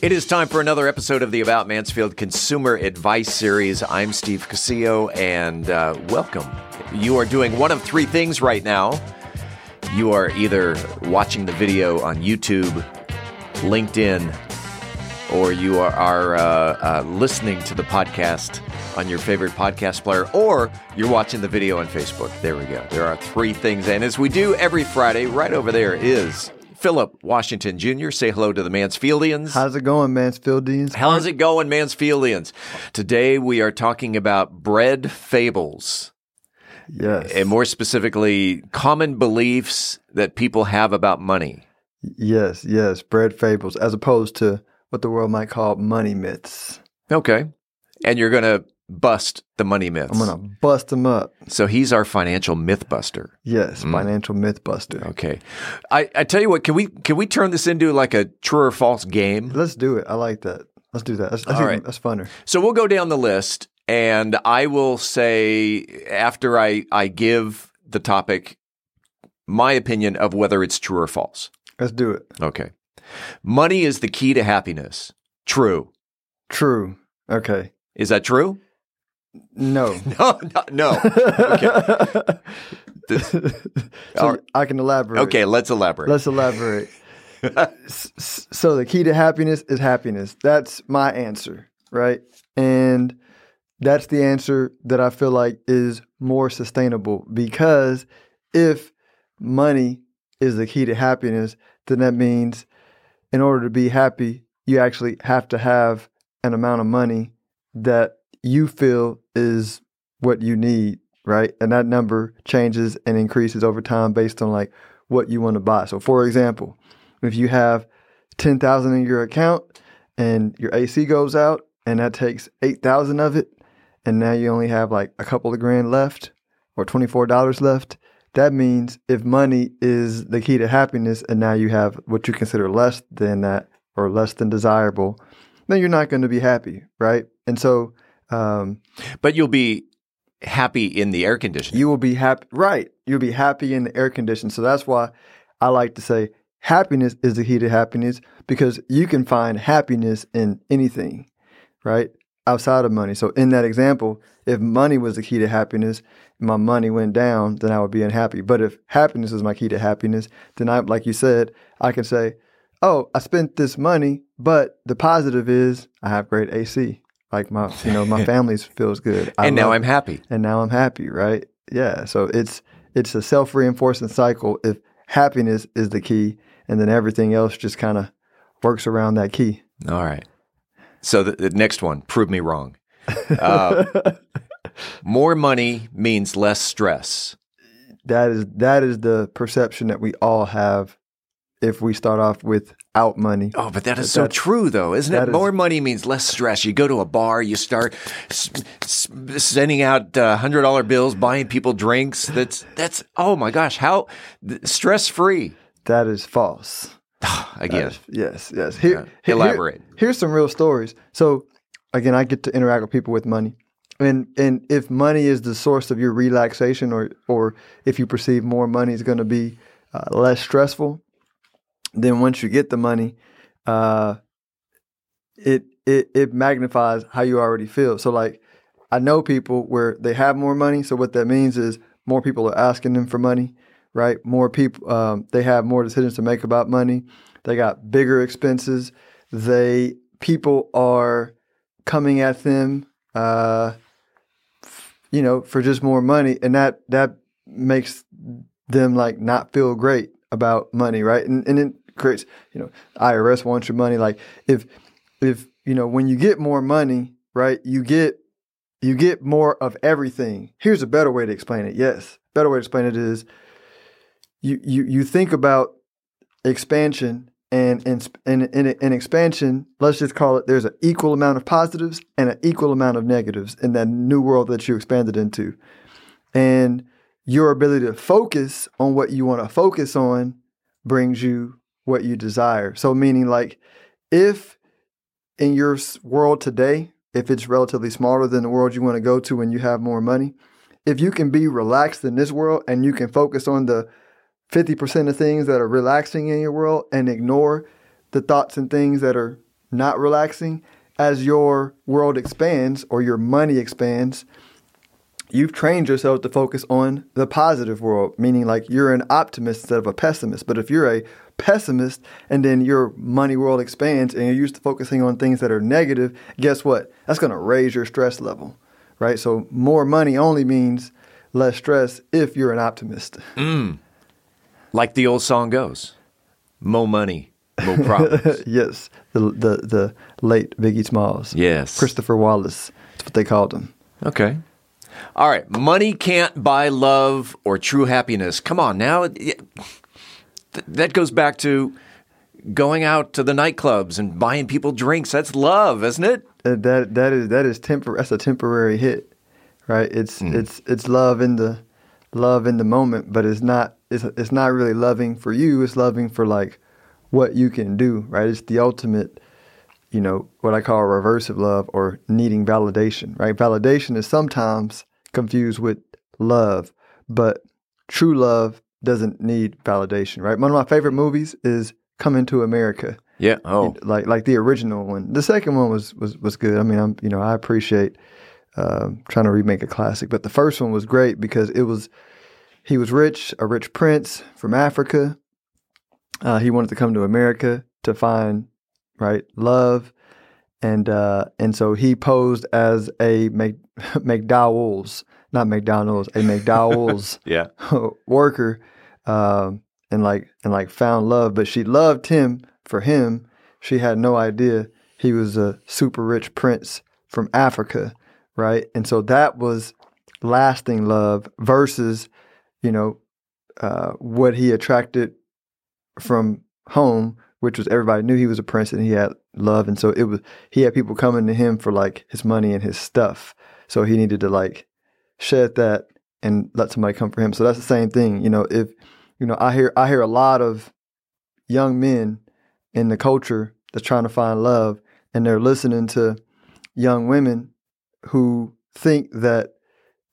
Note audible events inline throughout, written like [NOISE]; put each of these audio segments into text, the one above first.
It is time for another episode of the About Mansfield Consumer Advice Series. I'm Steve Casillo, and uh, welcome. You are doing one of three things right now. You are either watching the video on YouTube, LinkedIn, or you are, are uh, uh, listening to the podcast on your favorite podcast player, or you're watching the video on Facebook. There we go. There are three things. And as we do every Friday, right over there is Phillip Washington Jr. Say hello to the Mansfieldians. How's it going, Mansfieldians? How's it going, Mansfieldians? Today we are talking about bread fables. Yes. And more specifically, common beliefs that people have about money. Yes, yes. Bread fables, as opposed to what the world might call money myths. Okay. And you're going to bust the money myths. I'm going to bust them up. So he's our financial myth buster. Yes, hmm. financial myth buster. Okay. I, I tell you what, can we can we turn this into like a true or false game? Let's do it. I like that. Let's do that. That's, that's, All right. that's funner. So we'll go down the list and I will say after I, I give the topic my opinion of whether it's true or false. Let's do it. Okay. Money is the key to happiness. True. True. Okay. Is that true? No. [LAUGHS] No, no, no. Okay. [LAUGHS] This- so right. I can elaborate. Okay, let's elaborate. Let's elaborate. So the key to happiness is happiness. That's my answer, right? And that's the answer that I feel like is more sustainable because if money is the key to happiness, then that means in order to be happy, you actually have to have an amount of money that you feel is what you need, right? And that number changes and increases over time based on like what you want to buy. So for example, if you have 10,000 in your account and your AC goes out and that takes 8,000 of it and now you only have like a couple of grand left or $24 left, that means if money is the key to happiness and now you have what you consider less than that or less than desirable, then you're not going to be happy, right? And so um, but you'll be happy in the air conditioning. you will be happy, right? You'll be happy in the air condition. So that's why I like to say happiness is the key to happiness because you can find happiness in anything, right? Outside of money. So in that example, if money was the key to happiness, my money went down, then I would be unhappy. But if happiness is my key to happiness, then I, like you said, I can say, oh, I spent this money, but the positive is I have great AC. Like my, you know, my [LAUGHS] family feels good. I and now love- I'm happy. and now I'm happy, right? Yeah. So it's it's a self reinforcing cycle. If happiness is the key, and then everything else just kind of works around that key. All right. So the, the next one, prove me wrong. Uh, [LAUGHS] more money means less stress. That is that is the perception that we all have if we start off without money. Oh, but that is But so true, though, isn't it? More money means less stress. You go to a bar, you start s- s- sending out uh, hundred dollar bills, buying people drinks. That's that's oh my gosh, how stress free That is false. [SIGHS] Again. is- yes, yes. Here, Yeah. here- here- Elaborate. here's some real stories. So again, I get to interact with people with money. And and if money is the source of your relaxation or or if you perceive more money is going to be uh, less stressful, then once you get the money, uh, it it it magnifies how you already feel. So like I know people where they have more money. So what that means is more people are asking them for money, right? More people um, they have more decisions to make about money. They got bigger expenses. They people are coming at them, uh, you know, for just more money, and that that makes them like not feel great about money, right? And and it creates, you know, IRS wants your money. Like if if you know when you get more money, right, you get you get more of everything. Here's a better way to explain it. Yes, better way to explain it is you you you think about expansion and and in, in expansion, let's just call it there's an equal amount of positives and an equal amount of negatives in that new world that you expanded into. And your ability to focus on what you want to focus on brings you what you desire. So meaning like if in your world today, if it's relatively smaller than the world you want to go to when you have more money, if you can be relaxed in this world and you can focus on the 50% of things that are relaxing in your world and ignore the thoughts and things that are not relaxing, as your world expands or your money expands, you've trained yourself to focus on the positive world, meaning like you're an optimist instead of a pessimist. But if you're a pessimist and then your money world expands and you're used to focusing on things that are negative, guess what? That's going to raise your stress level, right? So more money only means less stress if you're an optimist. Mm. Like the old song goes, "Mo money, mo [LAUGHS] problems." yes, the, the the late Biggie Smalls. yes. Christopher Wallace. That's what they called him. Okay. All right. Money can't buy love or true happiness. Come on now. It- it- th- That goes back to going out to the nightclubs and buying people drinks. That's love, isn't it? Uh, that that is that is tempor- that's a temporary hit, right? It's Mm. it's it's love in the love in the moment, but it's not it's it's not really loving for you. It's loving for like what you can do, right? It's the ultimate, you know, what I call reversive love or needing validation, right? Validation is sometimes confused with love, but true love doesn't need validation, right? One of my favorite movies is Coming to America Yeah. Oh, like like the original one. The second one was was was good. I mean, I'm you know I appreciate um, trying to remake a classic, but the first one was great because it was he was rich, a rich prince from Africa. Uh, he wanted to come to America to find right love, and uh, and so he posed as a Mc, [LAUGHS] McDowell's, not McDonald's, a McDowell's [LAUGHS] yeah. [LAUGHS] worker um, and like and like found love but she loved him for him she had no idea he was a super rich prince from africa right and so that was lasting love versus you know uh, what he attracted from home which was everybody knew he was a prince and he had love and so it was he had people coming to him for like his money and his stuff so he needed to like shed that and let somebody come for him. So that's the same thing. You know, if you know, I hear I hear a lot of young men in the culture that's trying to find love, and they're listening to young women who think that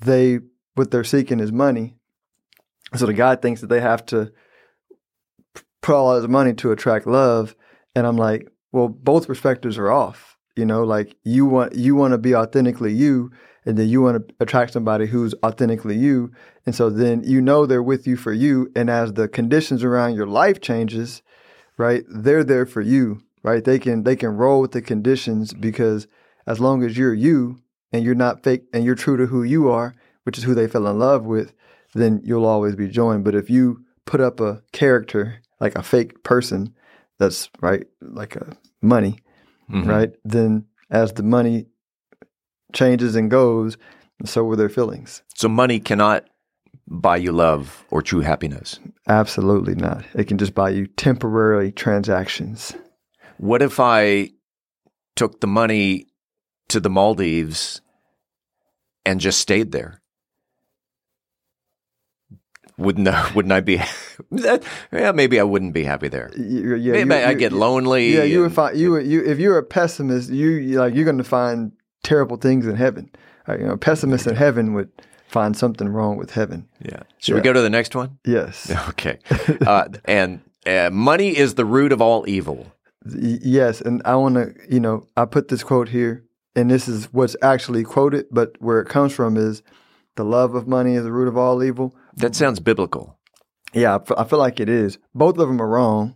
they what they're seeking is money. So the guy thinks that they have to put all his money to attract love, and I'm like, well, both perspectives are off. You know, like you want you want to be authentically you, and then you want to attract somebody who's authentically you and so then you know they're with you for you and as the conditions around your life changes right they're there for you right they can they can roll with the conditions because as long as you're you and you're not fake and you're true to who you are which is who they fell in love with then you'll always be joined but if you put up a character like a fake person that's right like a money Mhm. right then as the money changes and goes, so will their feelings. So money cannot buy you love or true happiness. Absolutely not. It can just buy you temporary transactions. What if I took the money to the Maldives and just stayed there? Wouldn't I, [LAUGHS] wouldn't I be? that, yeah, maybe I wouldn't be happy there. You- yeah, maybe I get lonely. Yeah, you would find you would- you if you're a pessimist, you like you're going to find terrible things in heaven. Right? You know, pessimists in heaven would find something wrong with heaven. Yeah. Should we go to the next one? Yes, [LAUGHS] Okay. Uh, and uh, money is the root of all evil. Yes, and I want to you know I put this quote here, and this is what's actually quoted, but where it comes from is the love of money is the root of all evil. That sounds biblical. Yeah, I feel like it is. Both of them are wrong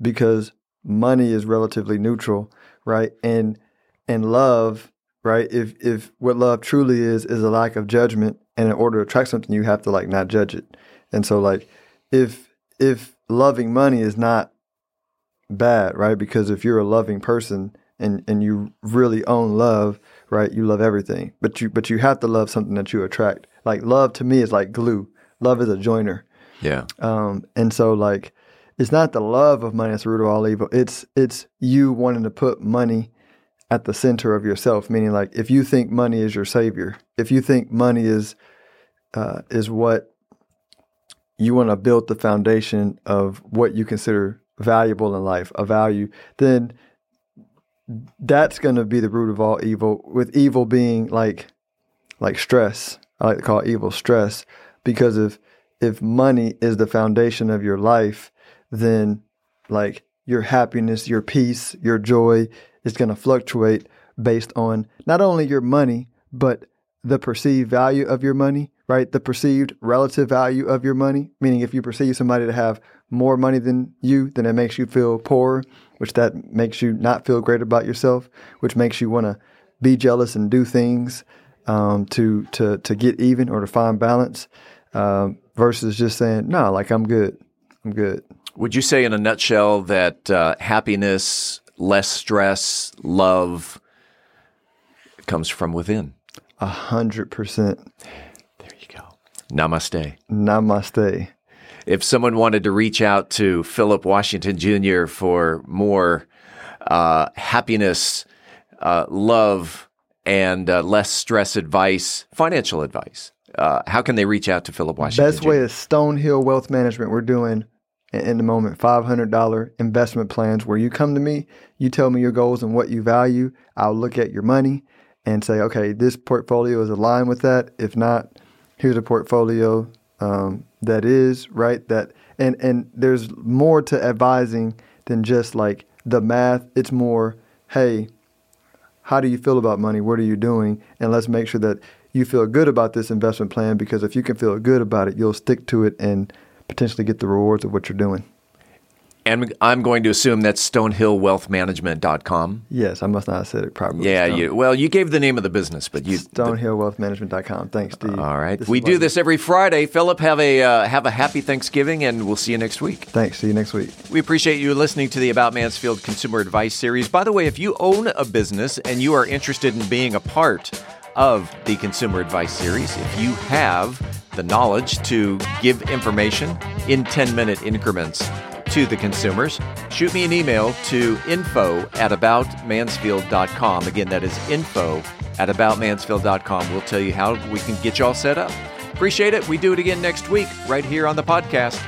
because money is relatively neutral, right? And and love, right? If if what love truly is is a lack of judgment, and in order to attract something, you have to like not judge it. And so, like, if if loving money is not bad, right? Because if you're a loving person and and you really own love, right? You love everything, but you but you have to love something that you attract. Like love to me is like glue. Love is a joiner. Yeah. Um, and so like it's not the love of money that's the root of all evil. It's it's you wanting to put money at the center of yourself. Meaning like if you think money is your savior, if you think money is uh, is what you want to build the foundation of what you consider valuable in life, a value, then that's going to be the root of all evil. With evil being like like stress, I like to call evil stress because if if money is the foundation of your life, then like your happiness, your peace, your joy is going to fluctuate based on not only your money, but the perceived value of your money, right? The perceived relative value of your money. Meaning, if you perceive somebody to have more money than you, then it makes you feel poor, which that makes you not feel great about yourself, which makes you want to be jealous and do things um, to to to get even or to find balance, um, versus just saying no, like I'm good, I'm good. Would you say, in a nutshell, that uh, happiness, less stress, love comes from within? A hundred percent. There you go. Namaste. Namaste. If someone wanted to reach out to Phillip Washington Jr. for more uh, happiness, uh, love, and uh, less stress advice, financial advice, uh, how can they reach out to Phillip Washington? Best way is Stonehill Wealth Management. We're doing in the moment $500 investment plans where you come to me, you tell me your goals and what you value. I'll look at your money and say, okay, this portfolio is aligned with that. If not, here's a portfolio um, that is right. That and and there's more to advising than just like the math. It's more, hey, how do you feel about money? What are you doing? And let's make sure that you feel good about this investment plan because if you can feel good about it, you'll stick to it and potentially get the rewards of what you're doing. And I'm going to assume that's stonehillwealthmanagement.com. Yes, I must not have said it properly. Yeah, you, well, you gave the name of the business, but you stonehillwealthmanagement.com. Thanks, Steve. All right, we do this every Friday. Phillip, have a uh, have a happy Thanksgiving, and we'll see you next week. Thanks. See you next week. We appreciate you listening to the About Mansfield Consumer Advice Series. By the way, if you own a business and you are interested in being a part of the Consumer Advice Series, if you have the knowledge to give information in 10 minute increments to the consumers, shoot me an email to info at aboutmansfield.com. Again, that is info at aboutmansfield.com. We'll tell you how we can get you all set up. Appreciate it. We do it again next week right here on the podcast.